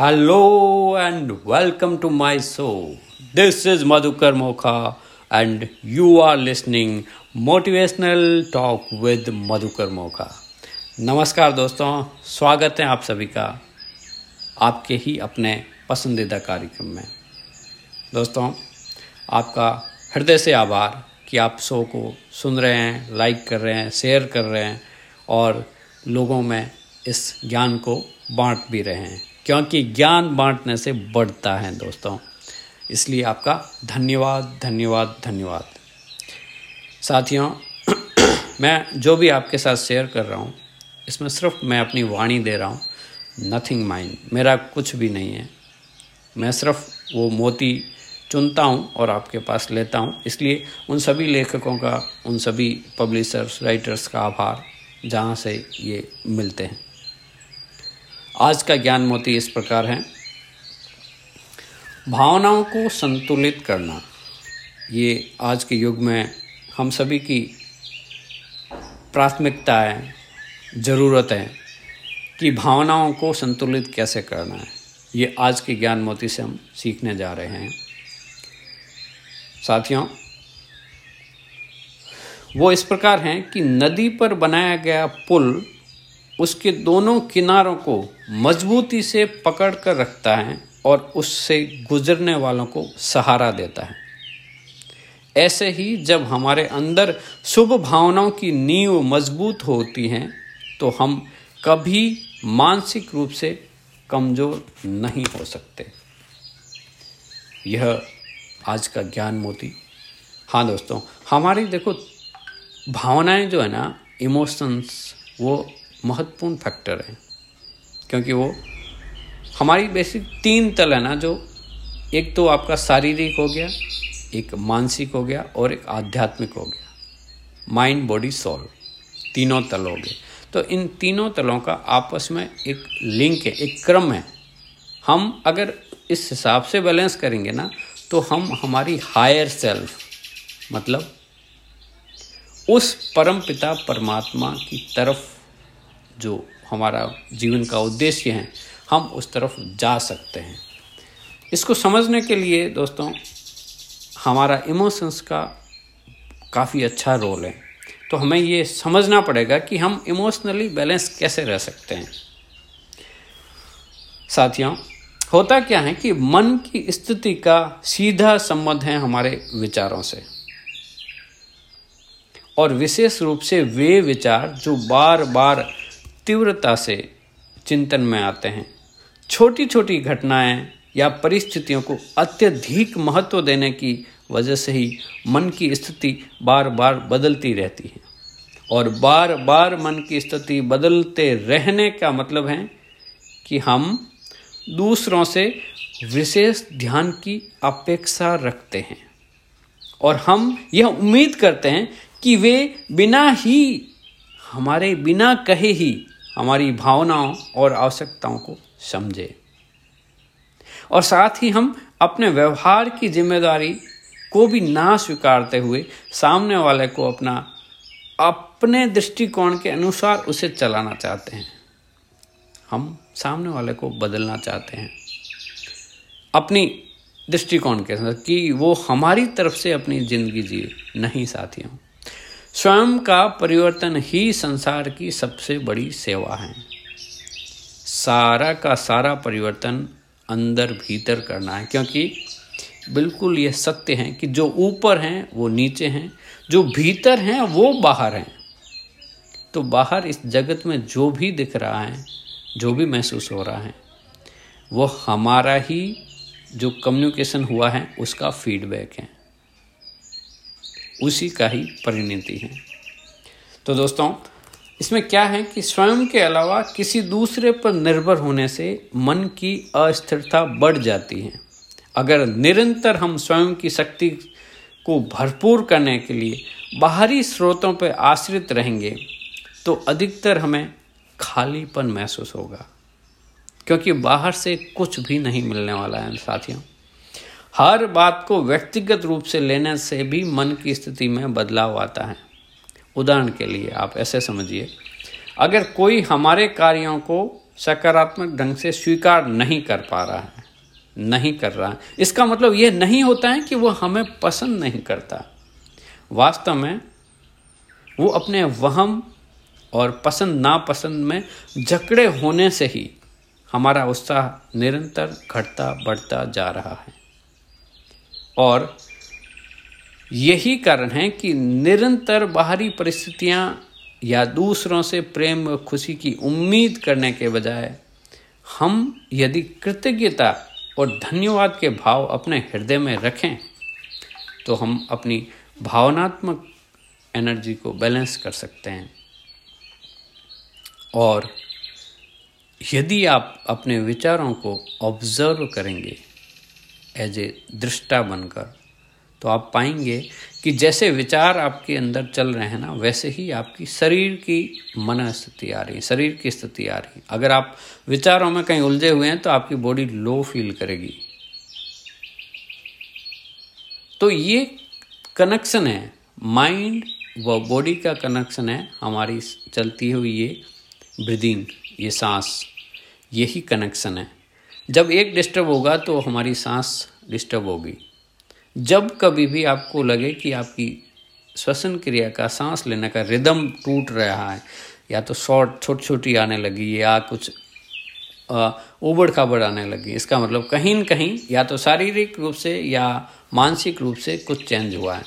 Hello and welcome to my show this is Madhukar Mokha and you are listening motivational talk with Madhukar Mokha नमस्कार दोस्तों, स्वागत है आप सभी का आपके ही अपने पसंदीदा कार्यक्रम में। दोस्तों, आपका हृदय से आभार कि आप शो को सुन रहे हैं लाइक कर रहे हैं शेयर कर रहे हैं और लोगों में इस ज्ञान को बांट भी रहे हैं। क्योंकि ज्ञान बांटने से बढ़ता है दोस्तों। इसलिए आपका धन्यवाद धन्यवाद धन्यवाद। साथियों, मैं जो भी आपके साथ शेयर कर रहा हूँ, इसमें सिर्फ़ मैं अपनी वाणी दे रहा हूँ नथिंग माइंड मेरा कुछ भी नहीं है। मैं सिर्फ़ वो मोती चुनता हूँ और आपके पास लेता हूँ। इसलिए उन सभी लेखकों का, उन सभी पब्लिशर्स राइटर्स का आभार, जहाँ से ये मिलते हैं। आज का ज्ञान मोती इस प्रकार है। भावनाओं को संतुलित करना। ये आज के युग में हम सभी की प्राथमिकता है ज़रूरत है कि भावनाओं को संतुलित कैसे करना है। ये आज के ज्ञान मोती से हम सीखने जा रहे हैं। साथियों, वो इस प्रकार हैं कि नदी पर बनाया गया पुल उसके दोनों किनारों को मजबूती से पकड़ कर रखता है और उससे गुजरने वालों को सहारा देता है। ऐसे ही जब हमारे अंदर शुभ भावनाओं की नींव मज़बूत होती हैं तो हम कभी मानसिक रूप से कमज़ोर नहीं हो सकते। यह आज का ज्ञान मोती। हाँ दोस्तों, हमारी देखो, भावनाएँ जो है ना इमोशंस वो महत्वपूर्ण फैक्टर है। क्योंकि वो हमारी बेसिक तीन तल है ना, जो एक तो आपका शारीरिक हो गया, एक मानसिक हो गया और एक आध्यात्मिक हो गया। माइंड बॉडी सोल तीनों तल हो गए। तो इन तीनों तलों का आपस में एक लिंक है, एक क्रम है। हम अगर इस हिसाब से बैलेंस करेंगे ना तो हम हमारी हायर सेल्फ मतलब उस परम पिता परमात्मा की तरफ़ जो हमारा जीवन का उद्देश्य है, हम उस तरफ़ जा सकते हैं। इसको समझने के लिए दोस्तों, हमारा इमोशंस का काफ़ी अच्छा रोल है। तो हमें ये समझना पड़ेगा कि हम इमोशनली बैलेंस कैसे रह सकते हैं। साथियों, होता क्या है कि मन की स्थिति का सीधा संबंध है हमारे विचारों से। और विशेष रूप से वे विचार जो बार बार तीव्रता से चिंतन में आते हैं। छोटी छोटी घटनाएँ या परिस्थितियों को अत्यधिक महत्व देने की वजह से ही मन की स्थिति बार बार बदलती रहती है। और बार बार मन की स्थिति बदलते रहने का मतलब है कि हम दूसरों से विशेष ध्यान की अपेक्षा रखते हैं। और हम यह उम्मीद करते हैं कि वे बिना ही, हमारे बिना कहे ही हमारी भावनाओं और आवश्यकताओं को समझे। और साथ ही हम अपने व्यवहार की ज़िम्मेदारी को भी ना स्वीकारते हुए सामने वाले को अपना, अपने दृष्टिकोण के अनुसार उसे चलाना चाहते हैं। हम सामने वाले को बदलना चाहते हैं। अपनी दृष्टिकोण के साथ कि वो हमारी तरफ़ से अपनी ज़िंदगी जिए, नहीं साथियों। स्वयं का परिवर्तन ही संसार की सबसे बड़ी सेवा है। सारा का सारा परिवर्तन अंदर भीतर करना है, क्योंकि बिल्कुल ये सत्य है कि जो ऊपर हैं, वो नीचे हैं, जो भीतर हैं, वो बाहर हैं। तो बाहर इस जगत में जो भी दिख रहा है, जो भी महसूस हो रहा है, वो हमारा ही जो कम्युनिकेशन हुआ है, उसका फीडबैक है। उसी का ही परिणति है। तो दोस्तों, इसमें क्या है कि स्वयं के अलावा किसी दूसरे पर निर्भर होने से मन की अस्थिरता बढ़ जाती है। अगर निरंतर हम स्वयं की शक्ति को भरपूर करने के लिए बाहरी स्रोतों पर आश्रित रहेंगे तो अधिकतर हमें खालीपन महसूस होगा। क्योंकि बाहर से कुछ भी नहीं मिलने वाला है, साथियों। हर बात को व्यक्तिगत रूप से लेने से भी मन की स्थिति में बदलाव आता है। उदाहरण के लिए आप ऐसे समझिए, अगर कोई हमारे कार्यों को सकारात्मक ढंग से स्वीकार नहीं कर पा रहा है, नहीं कर रहा है, इसका मतलब यह नहीं होता है कि वो हमें पसंद नहीं करता। वास्तव में वो अपने वहम और पसंद, नापसंद में जकड़े होने से ही हमारा उत्साह निरंतर घटता, बढ़ता जा रहा है। और यही कारण है कि निरंतर बाहरी परिस्थितियाँ या दूसरों से प्रेम व खुशी की उम्मीद करने के बजाय हम यदि कृतज्ञता और धन्यवाद के भाव अपने हृदय में रखें तो हम अपनी भावनात्मक एनर्जी को बैलेंस कर सकते हैं। और यदि आप अपने विचारों को ऑब्ज़र्व करेंगे एज ए दृष्टा बनकर तो आप पाएँगे कि जैसे विचार आपके अंदर चल रहे हैं ना, वैसे ही आपकी शरीर की मन स्थिति आ रही है, शरीर की स्थिति आ रही है। अगर आप विचारों में कहीं उलझे हुए हैं तो आपकी बॉडी लो फील करेगी। तो ये कनेक्शन है माइंड व बॉडी का कनेक्शन है, हमारी चलती हुई ये ब्रीदिंग ये सांस, यही कनेक्शन है। जब एक डिस्टर्ब होगा तो हमारी सांस डिस्टर्ब होगी। जब कभी भी आपको लगे कि आपकी श्वसन क्रिया का सांस लेने का रिदम टूट रहा है, या तो शॉर्ट छोटी छोटी आने लगी, या कुछ उबड़ खाबड़ आने लगी, इसका मतलब कहीं न कहीं या तो शारीरिक रूप से या मानसिक रूप से कुछ चेंज हुआ है।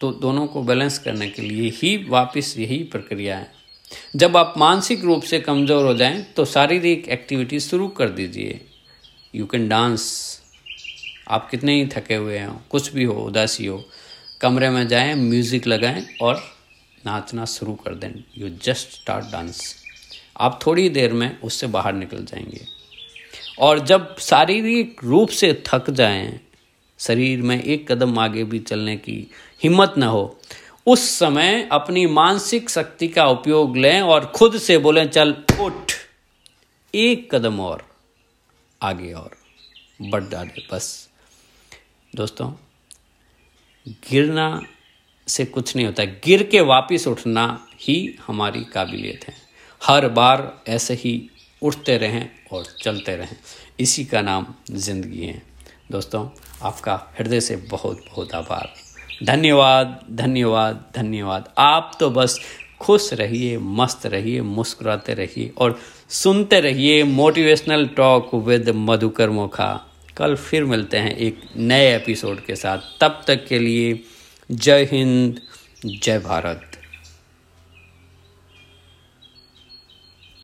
तो दोनों को बैलेंस करने के लिए ही वापस यही प्रक्रिया है। जब आप मानसिक रूप से कमज़ोर हो जाएँ तो शारीरिक एक्टिविटी शुरू कर दीजिए। यू कैन डांस आप कितने ही थके हुए हों, कुछ भी हो, उदासी हो, कमरे में जाएँ म्यूज़िक लगाएँ और नाचना शुरू कर दें। यू जस्ट स्टार्ट डांस आप थोड़ी देर में उससे बाहर निकल जाएँगे। और जब शारीरिक रूप से थक जाएँ, शरीर में एक कदम आगे भी चलने की हिम्मत ना हो उस समय अपनी मानसिक शक्ति का उपयोग लें और खुद से बोलें, चल, उठ। एक कदम और, आगे और, बढ़ डाले बस। दोस्तों, गिरना से कुछ नहीं होता गिर के वापस उठना ही हमारी काबिलियत है। हर बार ऐसे ही उठते रहें और चलते रहें। इसी का नाम ज़िंदगी है। दोस्तों, आपका हृदय से बहुत बहुत आभार। धन्यवाद धन्यवाद धन्यवाद। आप तो बस खुश रहिए, मस्त रहिए, मुस्कुराते रहिए और सुनते रहिए motivational talk with Madhukar Mokha. कल फिर मिलते हैं एक नए एपिसोड के साथ। तब तक के लिए जय हिंद, जय भारत।